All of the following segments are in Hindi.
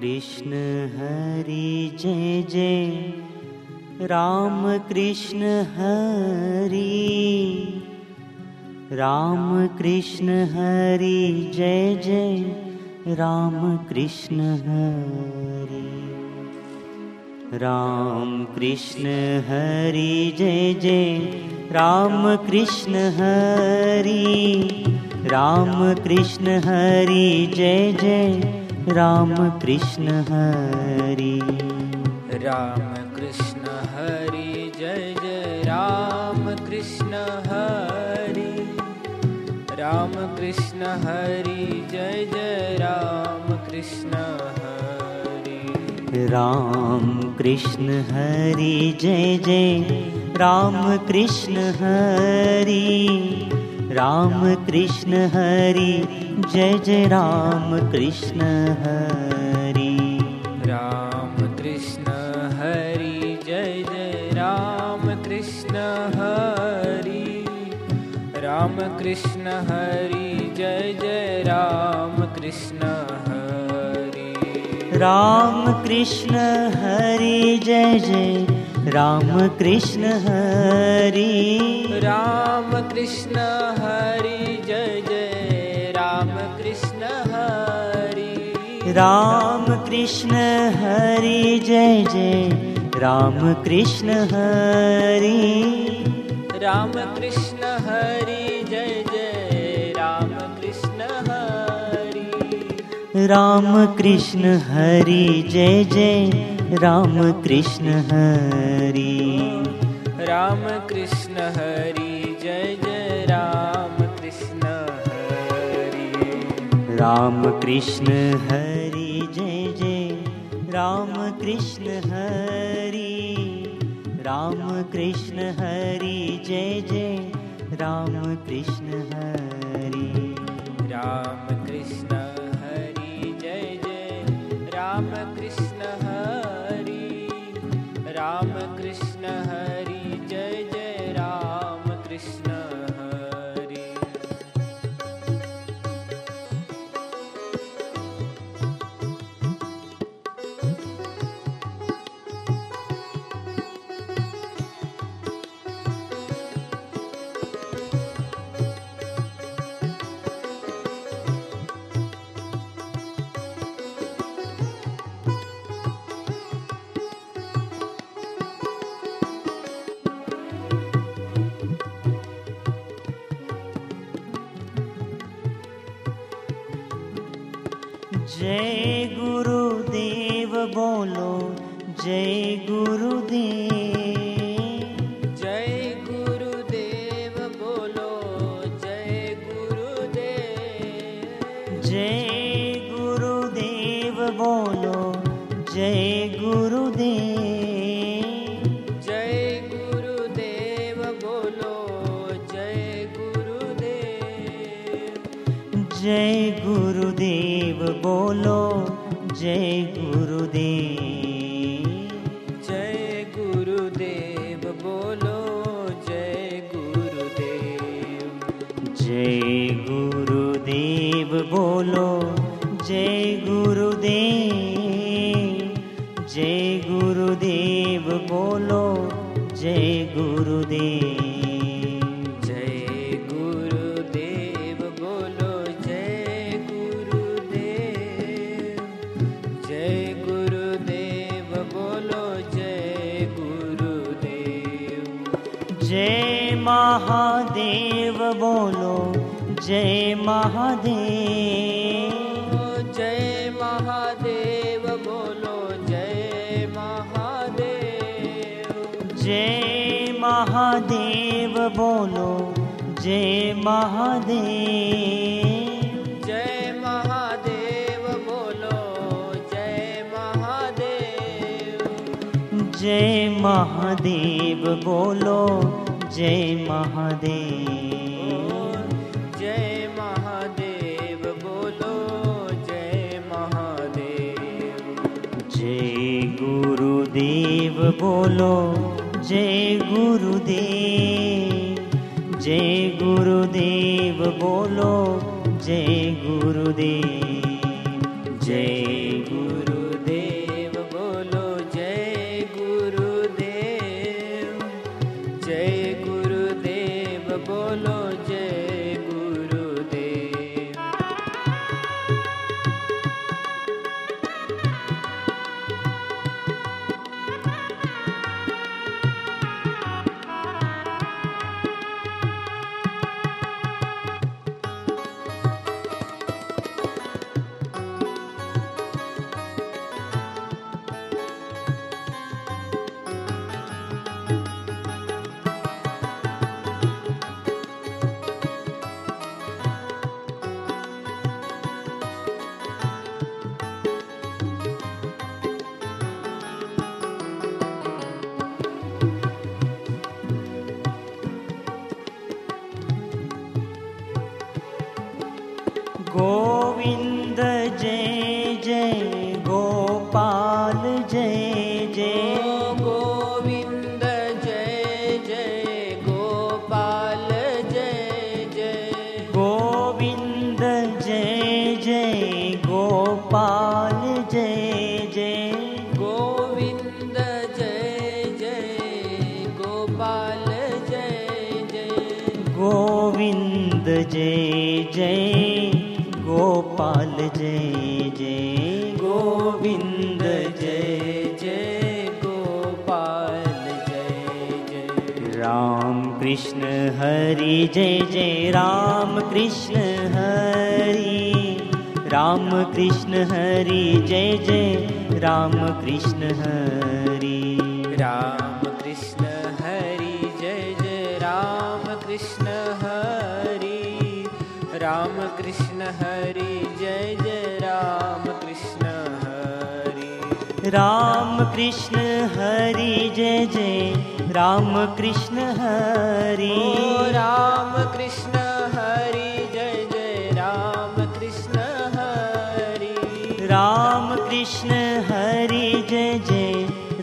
कृष्ण हरि जय जय। राम कृष्ण हरि। राम कृष्ण हरि जय जय। राम कृष्ण हरि। राम कृष्ण हरि जय जय। राम कृष्ण हरि। राम कृष्ण हरि जय जय राम कृष्ण हरि। राम कृष्ण हरि जय जय राम कृष्ण हरि। राम कृष्ण हरि जय जय राम कृष्ण हरि। राम कृष्ण हरि जय जय राम कृष्ण हरि। राम कृष्ण हरि जय जय राम कृष्ण हरि। राम कृष्ण हरि जय जय राम कृष्ण हरि। राम कृष्ण हरि जय जय राम कृष्ण हरि। राम कृष्ण हरि जय जय कृष्ण हरि। राम कृष्ण हरि जय जय राम कृष्ण हरि। राम कृष्ण हरि जय जय राम कृष्ण हरि। राम कृष्ण राम कृष्ण हरि जय जय। राम कृष्ण हरि। राम कृष्ण हरि जय जय। राम कृष्ण हरि। राम कृष्ण हरि जय जय। राम कृष्ण हरि। राम कृष्ण हरि जय जय। राम कृष्ण हरि। राम कृष्ण Krishna. जय गुरुदेव बोलो जय गुरुदेव। जय गुरुदेव बोलो जय गुरुदेव। जय गुरुदेव बोलो जय गुरुदेव बोलो जय गुरुदेव। जय गुरुदेव बोलो जय गुरुदेव। जय गुरुदेव बोलो जय महादेव बोलो जय महादेव। जय महादेव बोलो जय महादेव। जय महादेव बोलो जय महादेव। जय महादेव बोलो जय महादेव। जय महादेव बोलो जय महादेव। जय गुरुदेव बोलो जय गुरुदेव। जय गुरुदेव बोलो जय गुरुदेव। people गोविन्द जय जय गोपाल जय जय गोविन्द जय जय गोपाल जय जय गोविन्द जय जय गोपाल जय जय राम कृष्ण हरि जय जय राम कृष्ण हरि राम कृष्ण हरि जय जय। राम कृष्ण हरि। राम कृष्ण हरि जय जय। राम कृष्ण हरि। राम कृष्ण हरि जय जय। राम कृष्ण हरि। राम कृष्ण हरि जय जय। राम कृष्ण हरि। राम कृष्ण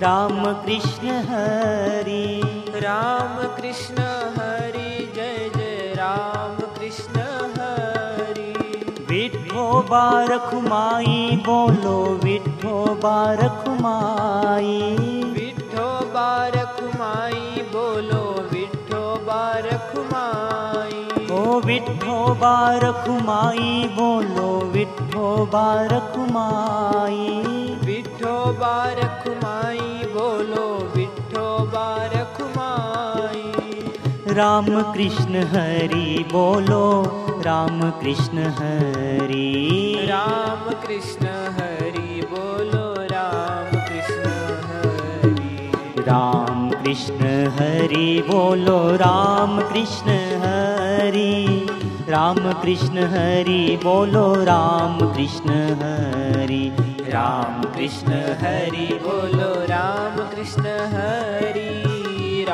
राम कृष्ण हरि। राम कृष्ण हरि जय जय राम कृष्ण हरि। विठो बारख माई बोलो विठो बारख माई। विठो बारख माई बोलो विठो बारख माई। ओ विठो बारख माई बोलो विठो बारख माई। विठो बारख राम कृष्ण हरि बोलो राम कृष्ण हरि। राम कृष्ण हरि बोलो राम कृष्ण हरि। राम कृष्ण हरि बोलो राम कृष्ण हरि। राम कृष्ण हरि बोलो राम कृष्ण हरि। राम कृष्ण हरि बोलो राम कृष्ण हरि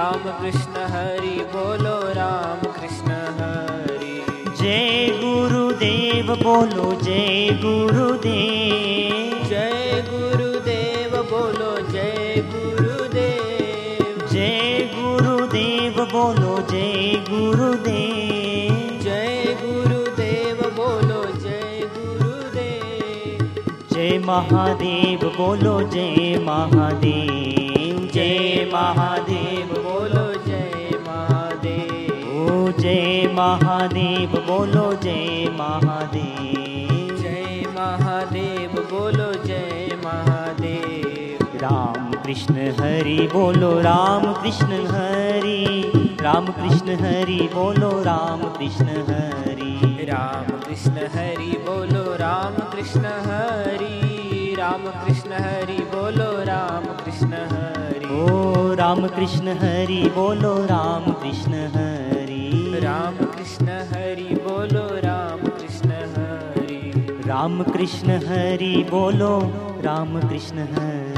राम कृष्ण हरि बोलो राम कृष्ण हरि। जय गुरुदेव बोलो जय गुरुदेव। जय गुरुदेव बोलो जय गुरुदेव। जय गुरुदेव बोलो जय गुरुदेव। जय गुरुदेव बोलो जय गुरुदेव। जय महादेव बोलो जय महादेव। जय महादेव। जय महादेव बोलो जय महादेव जय महादेव बोलो जय महादेव राम कृष्ण हरि बोलो राम कृष्ण हरि राम कृष्ण हरि बोलो राम कृष्ण हरि राम कृष्ण हरि बोलो राम कृष्ण हरि राम कृष्ण हरि बोलो राम कृष्ण हरि ओ राम कृष्ण हरि बोलो राम कृष्ण हरि राम कृष्ण हरि बोलो राम कृष्ण हरि। राम कृष्ण हरि बोलो राम कृष्ण हरि